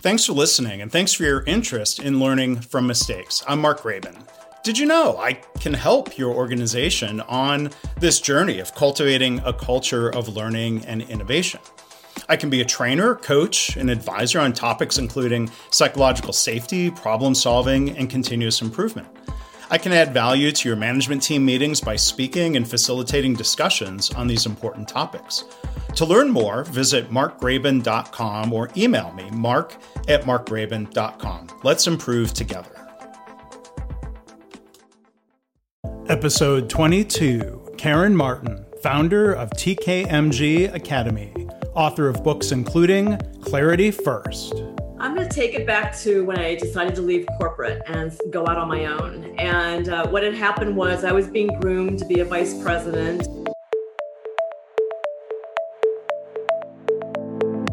Thanks for listening and thanks for your interest in learning from mistakes. I'm Mark Graban. Did you know I can help your organization on this journey of cultivating a culture of learning and innovation? I can be a trainer, coach, and advisor on topics including psychological safety, problem solving, and continuous improvement. I can add value to your management team meetings by speaking and facilitating discussions on these important topics. To learn more, visit markgraban.com or email me, mark at markgraban.com. Let's improve together. Episode 22 Karen Martin, founder of TKMG Academy, author of books including Clarity First. I'm going to take it back to when I decided to leave corporate and go out on my own. And uh, what had happened was I was being groomed to be a vice president.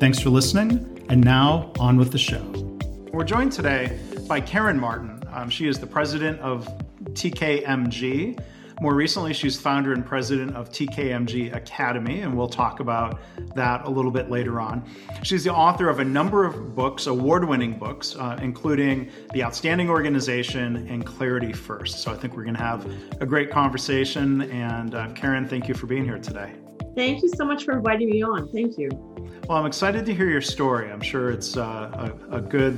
Thanks for listening, and now on with the show. We're joined today by Karen Martin. Um, she is the president of TKMG. More recently, she's founder and president of TKMG Academy, and we'll talk about that a little bit later on. She's the author of a number of books, award winning books, uh, including The Outstanding Organization and Clarity First. So I think we're going to have a great conversation. And uh, Karen, thank you for being here today. Thank you so much for inviting me on. Thank you. Well, I'm excited to hear your story. I'm sure it's uh, a, a good,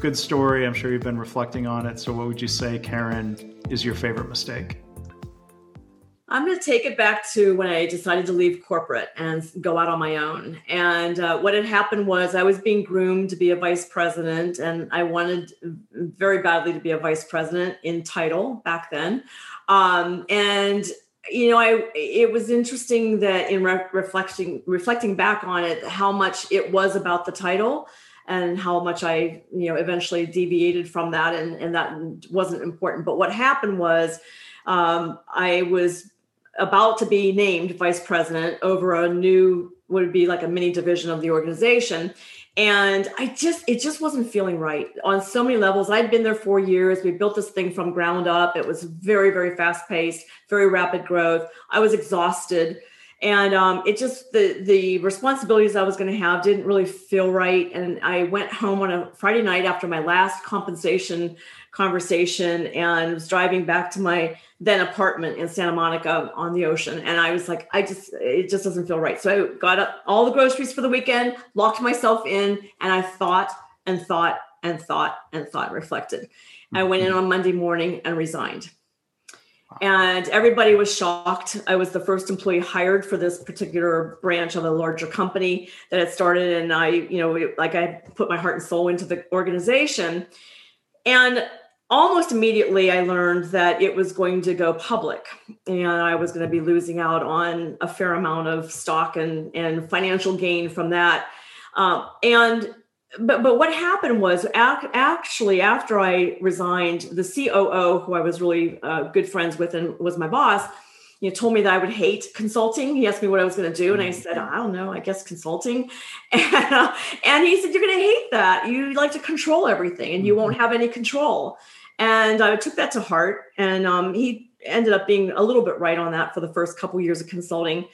good story. I'm sure you've been reflecting on it. So, what would you say, Karen, is your favorite mistake? I'm going to take it back to when I decided to leave corporate and go out on my own. And uh, what had happened was I was being groomed to be a vice president, and I wanted very badly to be a vice president in title back then. Um, and you know, I it was interesting that in re- reflecting reflecting back on it, how much it was about the title and how much I, you know, eventually deviated from that, and and that wasn't important. But what happened was, um, I was about to be named vice president over a new would be like a mini division of the organization and i just it just wasn't feeling right on so many levels. I'd been there four years. We built this thing from ground up. It was very very fast paced very rapid growth. I was exhausted and um, it just the the responsibilities i was going to have didn't really feel right and i went home on a friday night after my last compensation conversation and was driving back to my then apartment in Santa Monica on the ocean. And I was like, I just, it just doesn't feel right. So I got up all the groceries for the weekend, locked myself in, and I thought and thought and thought and thought, reflected. Mm-hmm. I went in on Monday morning and resigned. And everybody was shocked. I was the first employee hired for this particular branch of a larger company that had started. And I, you know, like I put my heart and soul into the organization. And almost immediately I learned that it was going to go public and I was going to be losing out on a fair amount of stock and, and financial gain from that. Um, and but but what happened was ac- actually after I resigned, the COO, who I was really uh, good friends with and was my boss, you know, told me that I would hate consulting. He asked me what I was going to do, and I said, I don't know, I guess consulting. And, uh, and he said, You're going to hate that. You like to control everything, and you won't mm-hmm. have any control. And I took that to heart. And um, he ended up being a little bit right on that for the first couple years of consulting.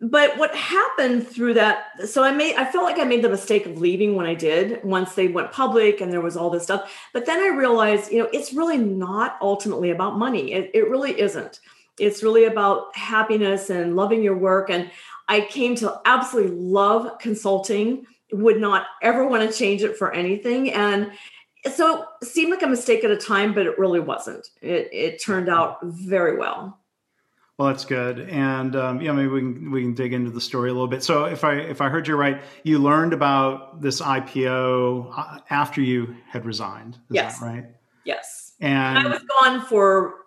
But what happened through that? So I made, I felt like I made the mistake of leaving when I did once they went public and there was all this stuff. But then I realized, you know, it's really not ultimately about money. It, it really isn't. It's really about happiness and loving your work. And I came to absolutely love consulting, would not ever want to change it for anything. And so it seemed like a mistake at a time, but it really wasn't. It, it turned out very well. Well, that's good, and um, yeah, maybe we can we can dig into the story a little bit. So, if I if I heard you right, you learned about this IPO uh, after you had resigned. Is yes. right? Yes. And I was gone for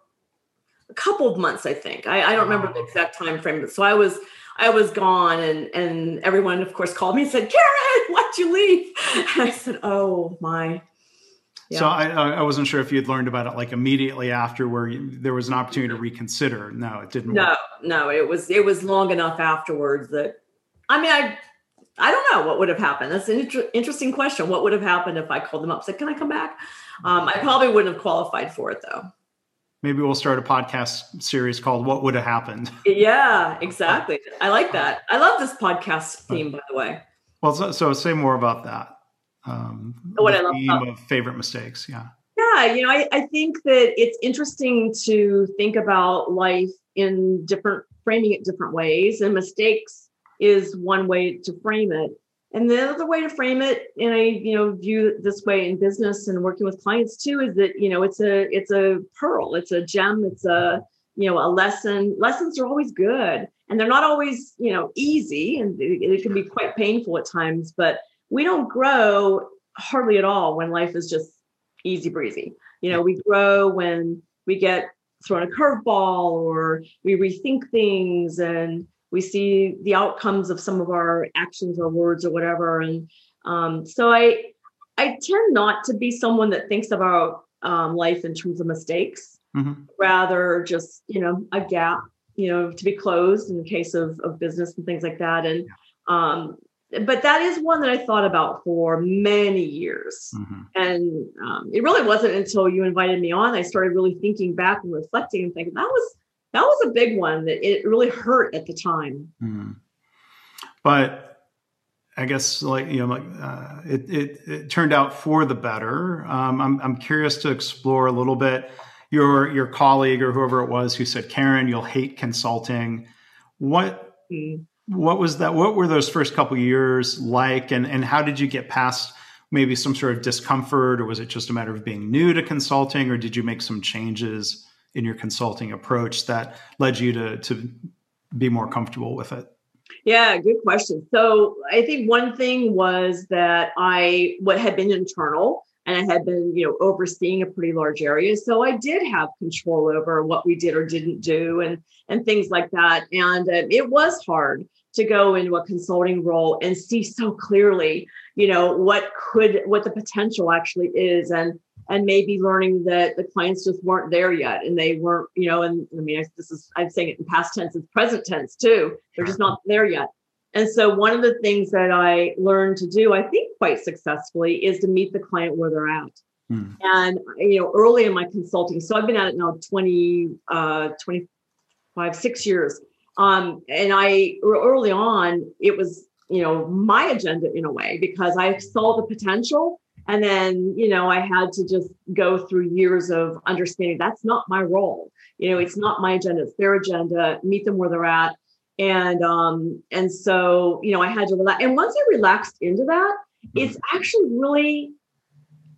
a couple of months, I think. I, I don't remember the exact time frame, but so I was I was gone, and and everyone, of course, called me and said, "Karen, why'd you leave?" And I said, "Oh my." Yeah. So I, I wasn't sure if you had learned about it like immediately after, where you, there was an opportunity to reconsider. No, it didn't. No, work. no, it was it was long enough afterwards that I mean I I don't know what would have happened. That's an inter- interesting question. What would have happened if I called them up, said, "Can I come back?" Um, I probably wouldn't have qualified for it though. Maybe we'll start a podcast series called "What Would Have Happened." Yeah, exactly. I like that. I love this podcast theme, by the way. Well, so, so say more about that. Um, what I love theme about- of favorite mistakes. Yeah. Yeah, you know, I, I think that it's interesting to think about life in different framing it different ways, and mistakes is one way to frame it. And the other way to frame it, and I, you know, view this way in business and working with clients too, is that you know it's a it's a pearl, it's a gem, it's a you know a lesson. Lessons are always good, and they're not always you know easy, and it, it can be quite painful at times. But we don't grow hardly at all when life is just easy breezy. You know, we grow when we get thrown a curveball or we rethink things and we see the outcomes of some of our actions or words or whatever and um, so i i tend not to be someone that thinks about um, life in terms of mistakes mm-hmm. rather just you know a gap you know to be closed in the case of, of business and things like that and um, but that is one that I thought about for many years. Mm-hmm. And um, it really wasn't until you invited me on, I started really thinking back and reflecting and thinking that was that was a big one that it really hurt at the time. Mm. But I guess like you know, like uh, it, it, it turned out for the better. Um, I'm I'm curious to explore a little bit your your colleague or whoever it was who said, Karen, you'll hate consulting. What mm. What was that? What were those first couple years like, and and how did you get past? Maybe some sort of discomfort, or was it just a matter of being new to consulting, or did you make some changes in your consulting approach that led you to to be more comfortable with it? Yeah, good question. So I think one thing was that I what had been internal and I had been, you know, overseeing a pretty large area. So I did have control over what we did or didn't do and and things like that. And uh, it was hard to go into a consulting role and see so clearly, you know, what could what the potential actually is and and maybe learning that the clients just weren't there yet and they weren't you know and i mean this is i'm saying it in past tense it's present tense too. They're just not there yet. And so one of the things that i learned to do i think quite successfully is to meet the client where they're at. Hmm. and you know early in my consulting so i've been at it now 20 uh 25 six years um and i early on it was you know my agenda in a way because i saw the potential and then, you know, I had to just go through years of understanding that's not my role. You know, it's not my agenda, it's their agenda, meet them where they're at. And um, and so, you know, I had to relax. And once I relaxed into that, it's actually really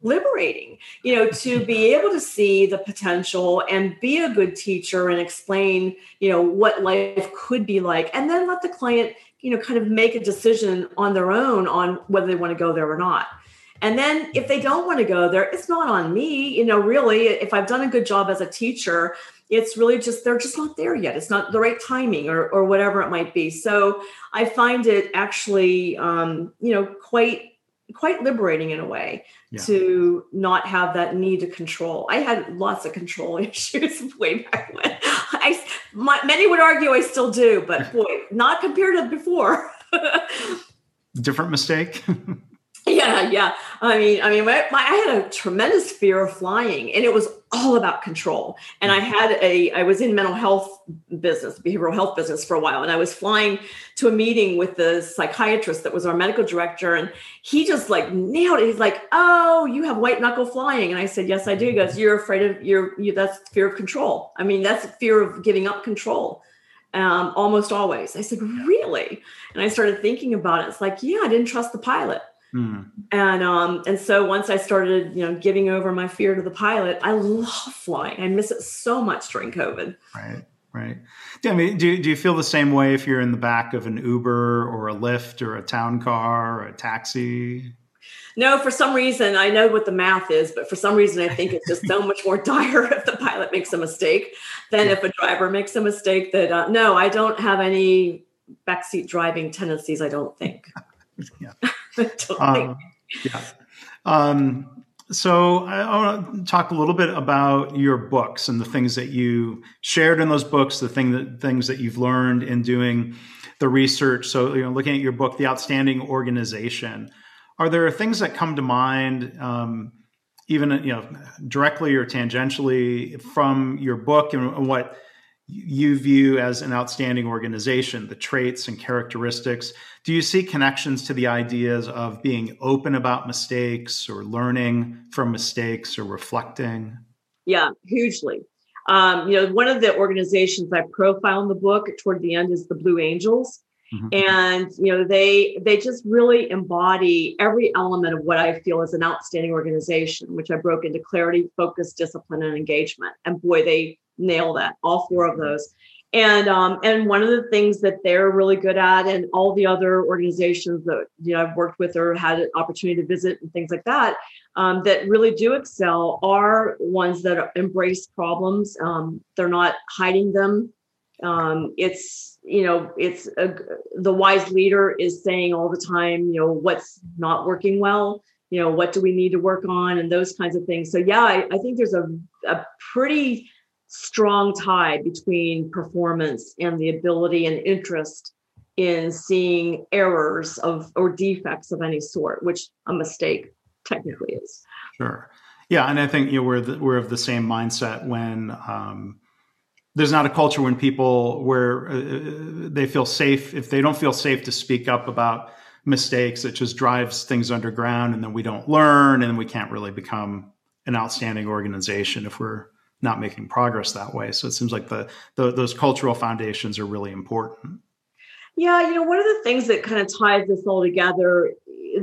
liberating, you know, to be able to see the potential and be a good teacher and explain, you know, what life could be like, and then let the client, you know, kind of make a decision on their own on whether they want to go there or not. And then if they don't want to go there, it's not on me. You know, really, if I've done a good job as a teacher, it's really just they're just not there yet. It's not the right timing or or whatever it might be. So I find it actually um, you know, quite quite liberating in a way yeah. to not have that need to control. I had lots of control issues way back when. I my, many would argue I still do, but boy, not compared to before. Different mistake. Yeah, yeah. I mean, I mean, my, my, I had a tremendous fear of flying, and it was all about control. And I had a, I was in mental health business, behavioral health business for a while, and I was flying to a meeting with the psychiatrist that was our medical director, and he just like nailed it. He's like, "Oh, you have white knuckle flying," and I said, "Yes, I do." He goes, "You're afraid of your, you, that's fear of control. I mean, that's fear of giving up control." Um, almost always. I said, "Really?" And I started thinking about it. It's like, yeah, I didn't trust the pilot. Mm. And um, and so once I started, you know, giving over my fear to the pilot, I love flying. I miss it so much during COVID. Right, right. I mean, do do you feel the same way if you're in the back of an Uber or a Lyft or a town car or a taxi? No, for some reason, I know what the math is, but for some reason, I think it's just so much more dire if the pilot makes a mistake than if a driver makes a mistake. That uh, no, I don't have any backseat driving tendencies. I don't think. yeah. um. Yeah. Um, so I, I want to talk a little bit about your books and the things that you shared in those books, the thing that things that you've learned in doing the research. So you know, looking at your book, The Outstanding Organization, are there things that come to mind? Um, even you know directly or tangentially from your book and what you view as an outstanding organization, the traits and characteristics. Do you see connections to the ideas of being open about mistakes or learning from mistakes or reflecting? Yeah, hugely. Um, you know, one of the organizations I profile in the book toward the end is the Blue Angels. Mm-hmm. And you know they they just really embody every element of what I feel is an outstanding organization, which I broke into clarity, focus, discipline, and engagement. And boy, they nail that all four of those. And um, and one of the things that they're really good at and all the other organizations that you know i've worked with or had an opportunity to visit and things like that um, that really do excel are ones that embrace problems. Um, they're not hiding them. Um, it's you know it's a, the wise leader is saying all the time you know what's not working well you know what do we need to work on and those kinds of things. So yeah i, I think there's a, a pretty strong tie between performance and the ability and interest in seeing errors of or defects of any sort, which a mistake technically is. Sure. Yeah, and I think you know we're the, we're of the same mindset when um, there's not a culture when people where uh, they feel safe if they don't feel safe to speak up about mistakes it just drives things underground and then we don't learn and we can't really become an outstanding organization if we're not making progress that way. So it seems like the, the those cultural foundations are really important. Yeah, you know, one of the things that kind of ties this all together,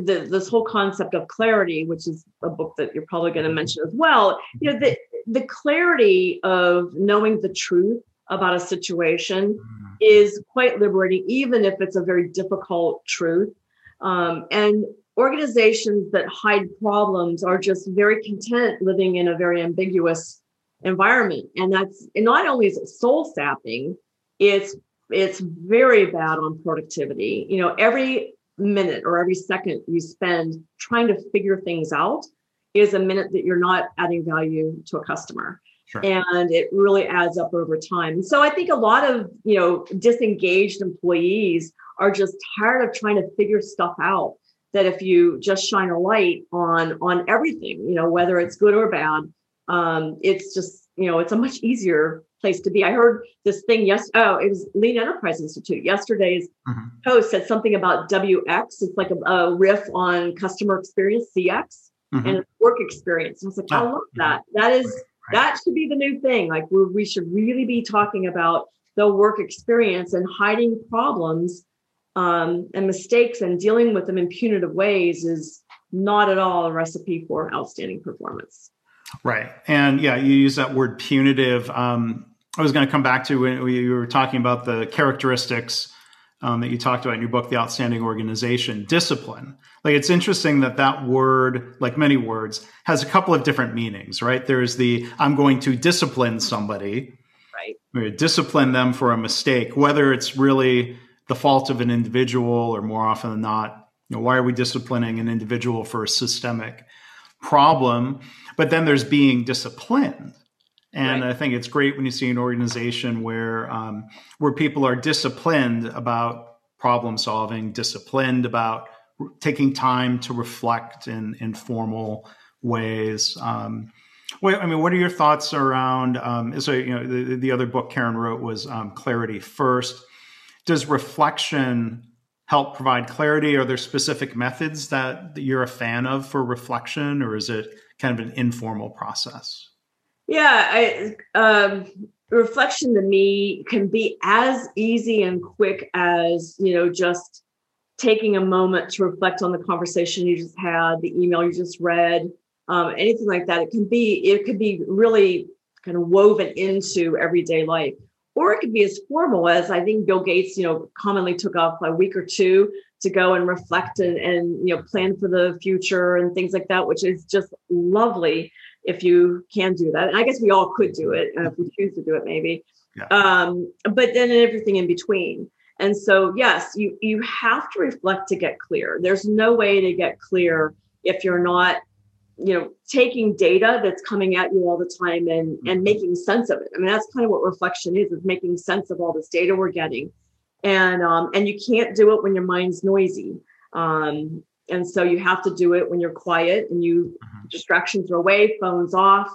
the, this whole concept of clarity, which is a book that you're probably going to mention as well. You know, the the clarity of knowing the truth about a situation mm-hmm. is quite liberating, even if it's a very difficult truth. Um, and organizations that hide problems are just very content living in a very ambiguous environment. And that's and not only is it soul sapping, it's it's very bad on productivity. You know, every minute or every second you spend trying to figure things out is a minute that you're not adding value to a customer. Sure. And it really adds up over time. So I think a lot of, you know, disengaged employees are just tired of trying to figure stuff out that if you just shine a light on on everything, you know, whether it's good or bad, um, it's just you know it's a much easier place to be. I heard this thing yes oh it was Lean Enterprise Institute yesterday's mm-hmm. post said something about WX. It's like a, a riff on customer experience CX mm-hmm. and work experience. I was like oh, I love that. That is right. that should be the new thing. Like we we should really be talking about the work experience and hiding problems um, and mistakes and dealing with them in punitive ways is not at all a recipe for outstanding performance. Right. And yeah, you use that word punitive. Um, I was going to come back to when we were talking about the characteristics um, that you talked about in your book, The Outstanding Organization, discipline. Like it's interesting that that word, like many words, has a couple of different meanings, right? There's the I'm going to discipline somebody, right? Discipline them for a mistake, whether it's really the fault of an individual or more often than not, you know, why are we disciplining an individual for a systemic problem? But then there's being disciplined. And right. I think it's great when you see an organization where um, where people are disciplined about problem solving, disciplined about taking time to reflect in in formal ways. Um, well, I mean, what are your thoughts around? Um, so, you know, the, the other book Karen wrote was um, Clarity First. Does reflection help provide clarity? Are there specific methods that, that you're a fan of for reflection, or is it kind of an informal process? Yeah, I, um, reflection to me can be as easy and quick as you know just taking a moment to reflect on the conversation you just had, the email you just read, um, anything like that. It can be it could be really kind of woven into everyday life, or it could be as formal as I think Bill Gates, you know, commonly took off a week or two to go and reflect and, and you know plan for the future and things like that which is just lovely if you can do that and i guess we all could do it uh, if we choose to do it maybe yeah. um, but then everything in between And so, yes, you you have to reflect to get clear. There's no way to get clear if you're not, you know, taking data that's coming at you all the time and and mm-hmm. making sense of it. I mean, that's kind of what reflection is: is making sense of all this data we're getting. And um, and you can't do it when your mind's noisy. Um, and so you have to do it when you're quiet and you mm-hmm. distractions are away, phones off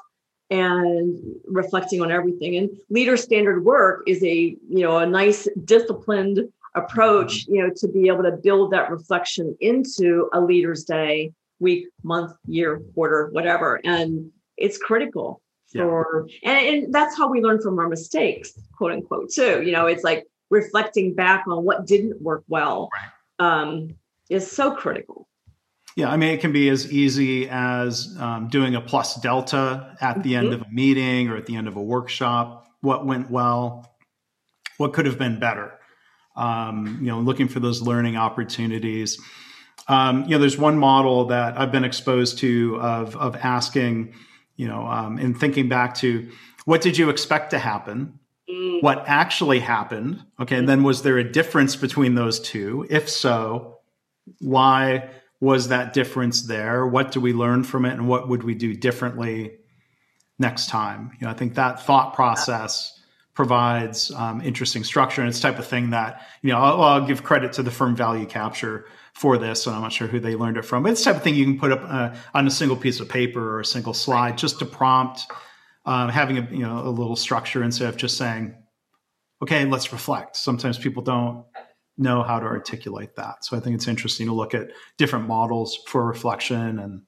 and reflecting on everything. And leader standard work is a, you know, a nice disciplined approach, you know, to be able to build that reflection into a leader's day, week, month, year, quarter, whatever. And it's critical for yeah. and, and that's how we learn from our mistakes, quote unquote, too. You know, it's like reflecting back on what didn't work well um, is so critical. Yeah, I mean, it can be as easy as um, doing a plus delta at the mm-hmm. end of a meeting or at the end of a workshop. What went well? What could have been better? Um, you know, looking for those learning opportunities. Um, you know, there's one model that I've been exposed to of of asking, you know, um, and thinking back to what did you expect to happen? Mm. What actually happened? Okay, and then was there a difference between those two? If so, why? was that difference there? What do we learn from it, and what would we do differently next time? You know, I think that thought process provides um, interesting structure, and it's type of thing that you know. I'll, I'll, give credit to the firm Value Capture for this, and I'm not sure who they learned it from, but it's type of thing you can put up uh, on a single piece of paper or a single slide, just to prompt um, having a you know a little structure instead of just saying, "Okay, let's reflect." Sometimes people don't know how to articulate that. So I think it's interesting to look at different models for reflection and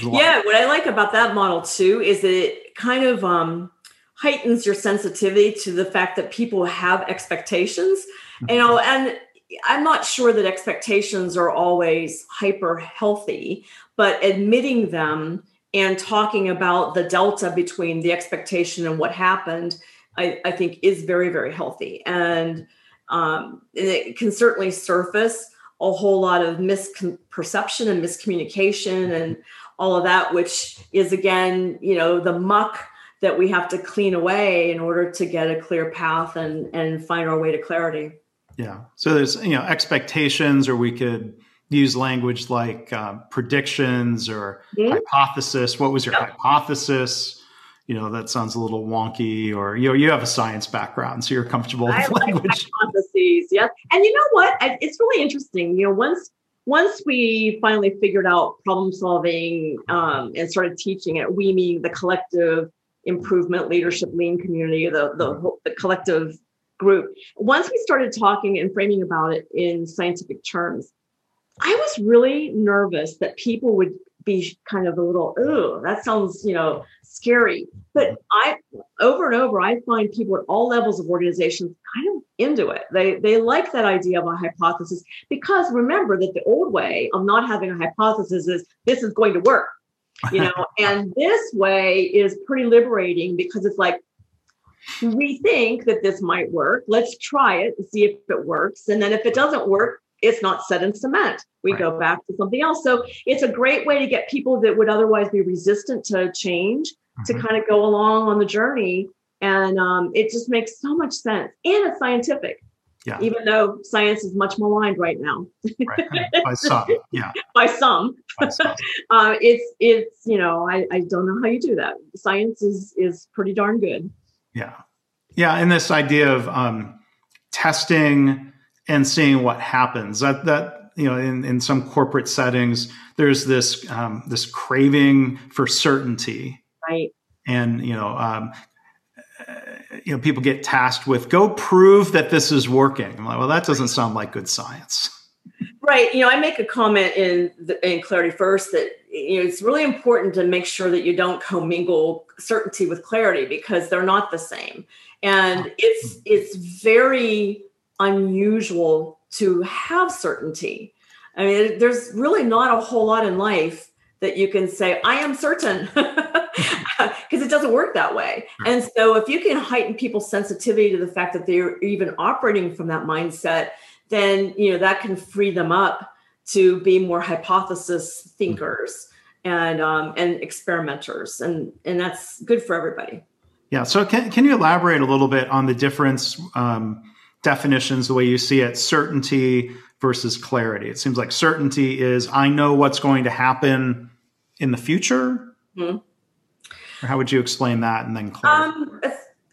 yeah, what I like about that model too is that it kind of um, heightens your sensitivity to the fact that people have expectations. Mm-hmm. You know, and I'm not sure that expectations are always hyper healthy, but admitting them and talking about the delta between the expectation and what happened, I, I think is very, very healthy. And um, and it can certainly surface a whole lot of misperception and miscommunication and all of that, which is again, you know, the muck that we have to clean away in order to get a clear path and and find our way to clarity. Yeah. So there's you know expectations, or we could use language like uh, predictions or mm-hmm. hypothesis. What was your yep. hypothesis? you know that sounds a little wonky or you know you have a science background so you're comfortable with I language hypotheses yes and you know what it's really interesting you know once once we finally figured out problem solving um, and started teaching it we mean the collective improvement leadership lean community the, the, the collective group once we started talking and framing about it in scientific terms i was really nervous that people would be kind of a little, oh, that sounds, you know, scary. But I over and over, I find people at all levels of organizations kind of into it. They they like that idea of a hypothesis because remember that the old way of not having a hypothesis is this is going to work. You know, and this way is pretty liberating because it's like we think that this might work. Let's try it and see if it works. And then if it doesn't work, it's not set in cement. We right. go back to something else. So it's a great way to get people that would otherwise be resistant to change mm-hmm. to kind of go along on the journey. And um, it just makes so much sense. And it's scientific. Yeah. Even though science is much maligned right now. right. By some, yeah. By some. By some. uh, it's it's you know I, I don't know how you do that. Science is is pretty darn good. Yeah, yeah, and this idea of um, testing and seeing what happens. That that you know, in, in some corporate settings, there's this um, this craving for certainty, right? And you know, um, you know, people get tasked with go prove that this is working. I'm like, well, that doesn't sound like good science. Right. You know, I make a comment in the, in Clarity First that you know it's really important to make sure that you don't commingle certainty with clarity because they're not the same, and it's it's very unusual to have certainty. I mean, there's really not a whole lot in life that you can say, I am certain, because it doesn't work that way. And so, if you can heighten people's sensitivity to the fact that they're even operating from that mindset, then you know that can free them up to be more hypothesis thinkers and um, and experimenters, and and that's good for everybody. Yeah. So, can can you elaborate a little bit on the difference? Um, definitions the way you see it certainty versus clarity. It seems like certainty is I know what's going to happen in the future. Mm-hmm. Or how would you explain that? And then clarity? Um,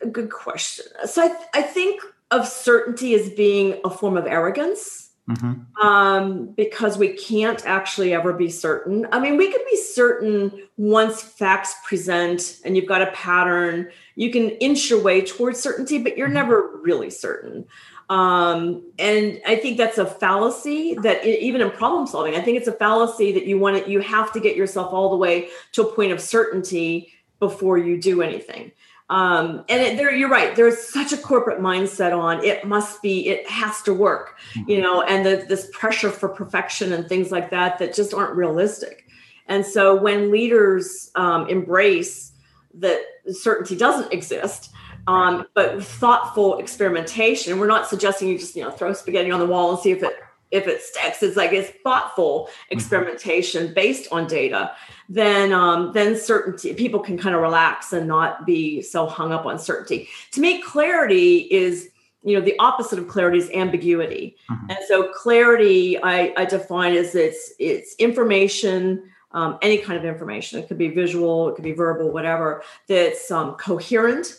a good question. So I, th- I think of certainty as being a form of arrogance. Mm-hmm. Um, because we can't actually ever be certain. I mean, we can be certain once facts present and you've got a pattern, you can inch your way towards certainty, but you're mm-hmm. never really certain. Um, and I think that's a fallacy that even in problem solving, I think it's a fallacy that you want it, you have to get yourself all the way to a point of certainty before you do anything. Um, and it, there, you're right. There's such a corporate mindset on it must be, it has to work, you know, and the, this pressure for perfection and things like that that just aren't realistic. And so when leaders um, embrace that certainty doesn't exist, um, but thoughtful experimentation. We're not suggesting you just you know throw spaghetti on the wall and see if it if it sticks. It's like it's thoughtful mm-hmm. experimentation based on data. Then um, then certainty people can kind of relax and not be so hung up on certainty. To me, clarity is you know the opposite of clarity is ambiguity mm-hmm. and so clarity I, I, define as it's it's information um, any kind of information it could be visual it could be verbal whatever that's um, coherent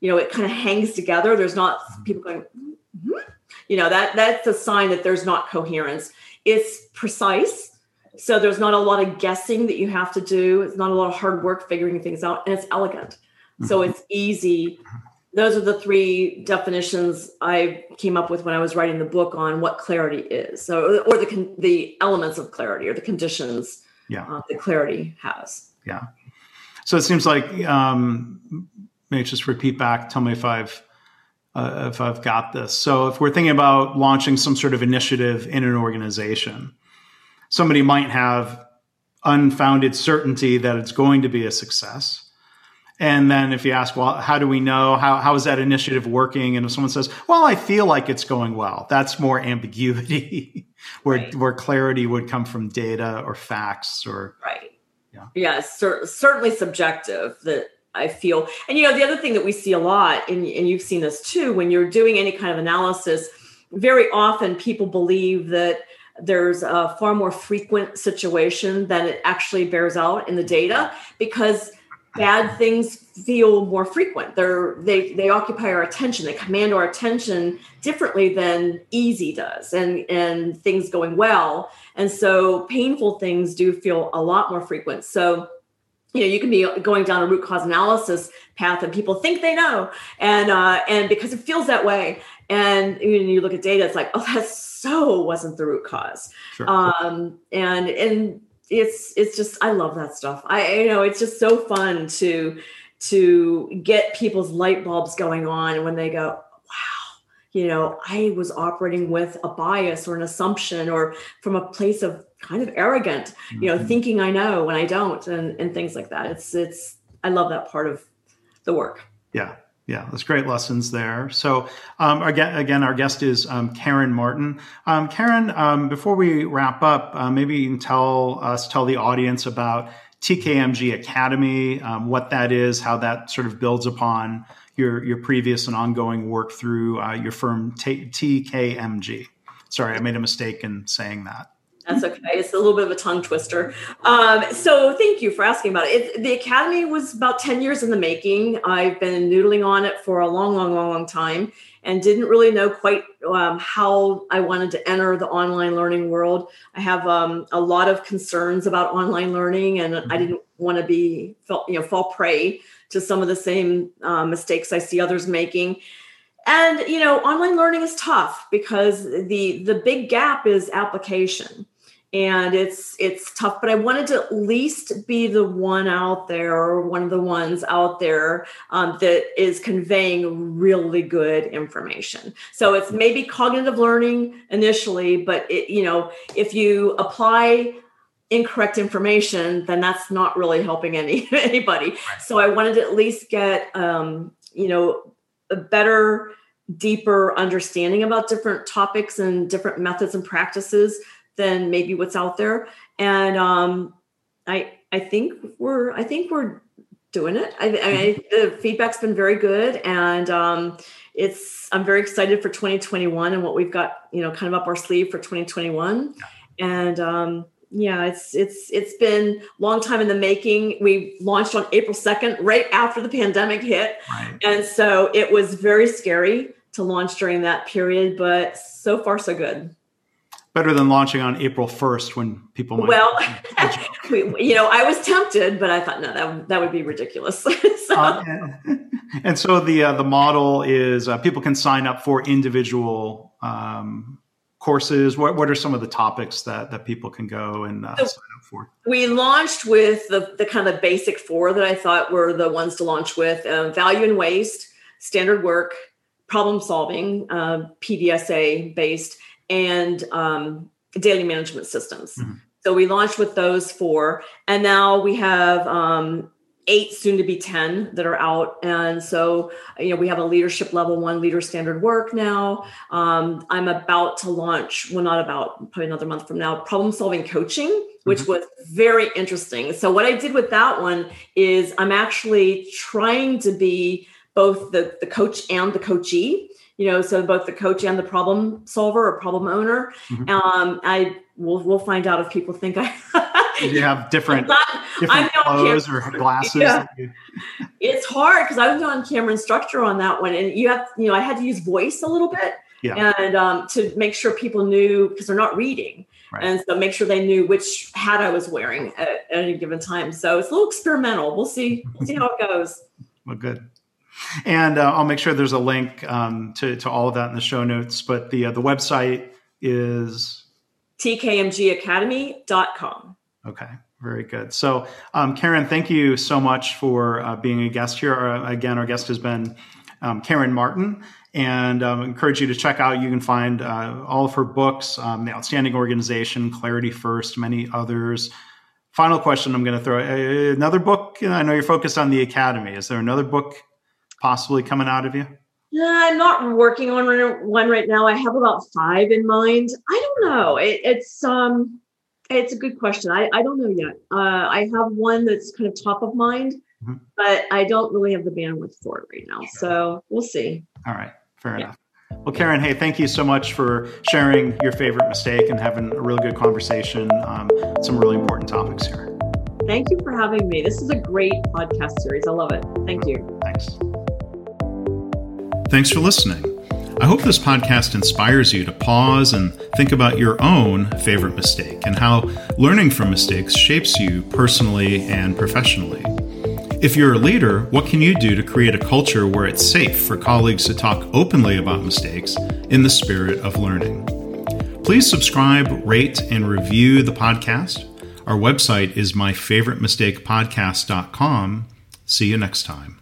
you know it kind of hangs together there's not people going mm-hmm. You know that that's a sign that there's not coherence it's precise so there's not a lot of guessing that you have to do it's not a lot of hard work figuring things out and it's elegant mm-hmm. so it's easy those are the three definitions I came up with when I was writing the book on what clarity is. So, or the the elements of clarity or the conditions yeah. uh, that clarity has. Yeah. So it seems like um, maybe just repeat back. Tell me if I've uh, if I've got this. So if we're thinking about launching some sort of initiative in an organization, somebody might have unfounded certainty that it's going to be a success. And then if you ask, well, how do we know? How, how is that initiative working? And if someone says, well, I feel like it's going well, that's more ambiguity, where, right. where clarity would come from data or facts or. Right. Yeah. Yeah. Cer- certainly subjective that I feel. And you know, the other thing that we see a lot, and, and you've seen this too, when you're doing any kind of analysis, very often people believe that there's a far more frequent situation than it actually bears out in the mm-hmm. data because bad things feel more frequent. They're they they occupy our attention. They command our attention differently than easy does and and things going well. And so painful things do feel a lot more frequent. So you know you can be going down a root cause analysis path and people think they know. And uh, and because it feels that way. And you, know, you look at data it's like oh that so wasn't the root cause. Sure. um, and and it's it's just i love that stuff. I you know it's just so fun to to get people's light bulbs going on when they go you know i was operating with a bias or an assumption or from a place of kind of arrogant, you know, mm-hmm. thinking I know when I don't, and and things like that. It's it's I love that part of the work. Yeah, yeah, that's great lessons there. So um, again, again, our guest is um, Karen Martin. Um, Karen, um, before we wrap up, uh, maybe you can tell us, tell the audience about TKMG Academy, um, what that is, how that sort of builds upon your your previous and ongoing work through uh, your firm T- TKMG. Sorry, I made a mistake in saying that. That's okay. It's a little bit of a tongue twister. Um, so thank you for asking about it. it. The academy was about 10 years in the making. I've been noodling on it for a long, long, long, long time and didn't really know quite um, how I wanted to enter the online learning world. I have um, a lot of concerns about online learning and I didn't want to be, you know, fall prey to some of the same uh, mistakes I see others making. And you know online learning is tough because the the big gap is application. And it's it's tough but i wanted to at least be the one out there or one of the ones out there um, that is conveying really good information. So it's maybe cognitive learning initially but it, you know if you apply incorrect information then that's not really helping any anybody so i wanted to at least get um, you know a better deeper understanding about different topics and different methods and practices than maybe what's out there. And um, I I think we're I think we're doing it. I, I the feedback's been very good, and um, it's I'm very excited for 2021 and what we've got, you know, kind of up our sleeve for 2021. And um, yeah, it's it's it's been a long time in the making. We launched on April 2nd, right after the pandemic hit. Right. And so it was very scary to launch during that period, but so far so good better than launching on April 1st when people might. Well, you know, I was tempted, but I thought, no, that, that would be ridiculous. so. uh, and, and, so the, uh, the model is uh, people can sign up for individual um, courses. What, what are some of the topics that, that people can go and uh, so sign up for? We launched with the, the kind of basic four that I thought were the ones to launch with um, value and waste, standard work, problem solving, uh, PDSA based and um, daily management systems. Mm-hmm. So we launched with those four, and now we have um, eight, soon to be 10 that are out. And so, you know, we have a leadership level one leader standard work now. Um, I'm about to launch, well, not about, probably another month from now, problem solving coaching, which mm-hmm. was very interesting. So, what I did with that one is I'm actually trying to be both the, the coach and the coachee you know so both the coach and the problem solver or problem owner mm-hmm. um i will we'll find out if people think i you have different different clothes or glasses yeah. it's hard because i was on camera instructor on that one and you have you know i had to use voice a little bit yeah. and um, to make sure people knew because they're not reading right. and so make sure they knew which hat i was wearing at, at any given time so it's a little experimental we'll see we'll see how it goes well good and uh, I'll make sure there's a link um, to, to all of that in the show notes. But the uh, the website is tkmgacademy.com. Okay, very good. So, um, Karen, thank you so much for uh, being a guest here. Uh, again, our guest has been um, Karen Martin, and um, encourage you to check out. You can find uh, all of her books, um, The Outstanding Organization, Clarity First, many others. Final question I'm going to throw uh, another book. I know you're focused on the Academy. Is there another book possibly coming out of you? Yeah, I'm not working on one right now. I have about five in mind. I don't know. It, it's um, it's a good question. I, I don't know yet. Uh, I have one that's kind of top of mind, mm-hmm. but I don't really have the bandwidth for it right now. Sure. So we'll see. All right, fair yeah. enough. Well, Karen, hey, thank you so much for sharing your favorite mistake and having a really good conversation. Um, some really important topics here. Thank you for having me. This is a great podcast series. I love it. Thank you. Thanks. Thanks for listening. I hope this podcast inspires you to pause and think about your own favorite mistake and how learning from mistakes shapes you personally and professionally. If you're a leader, what can you do to create a culture where it's safe for colleagues to talk openly about mistakes in the spirit of learning? Please subscribe, rate, and review the podcast. Our website is myfavoritemistakepodcast.com. See you next time.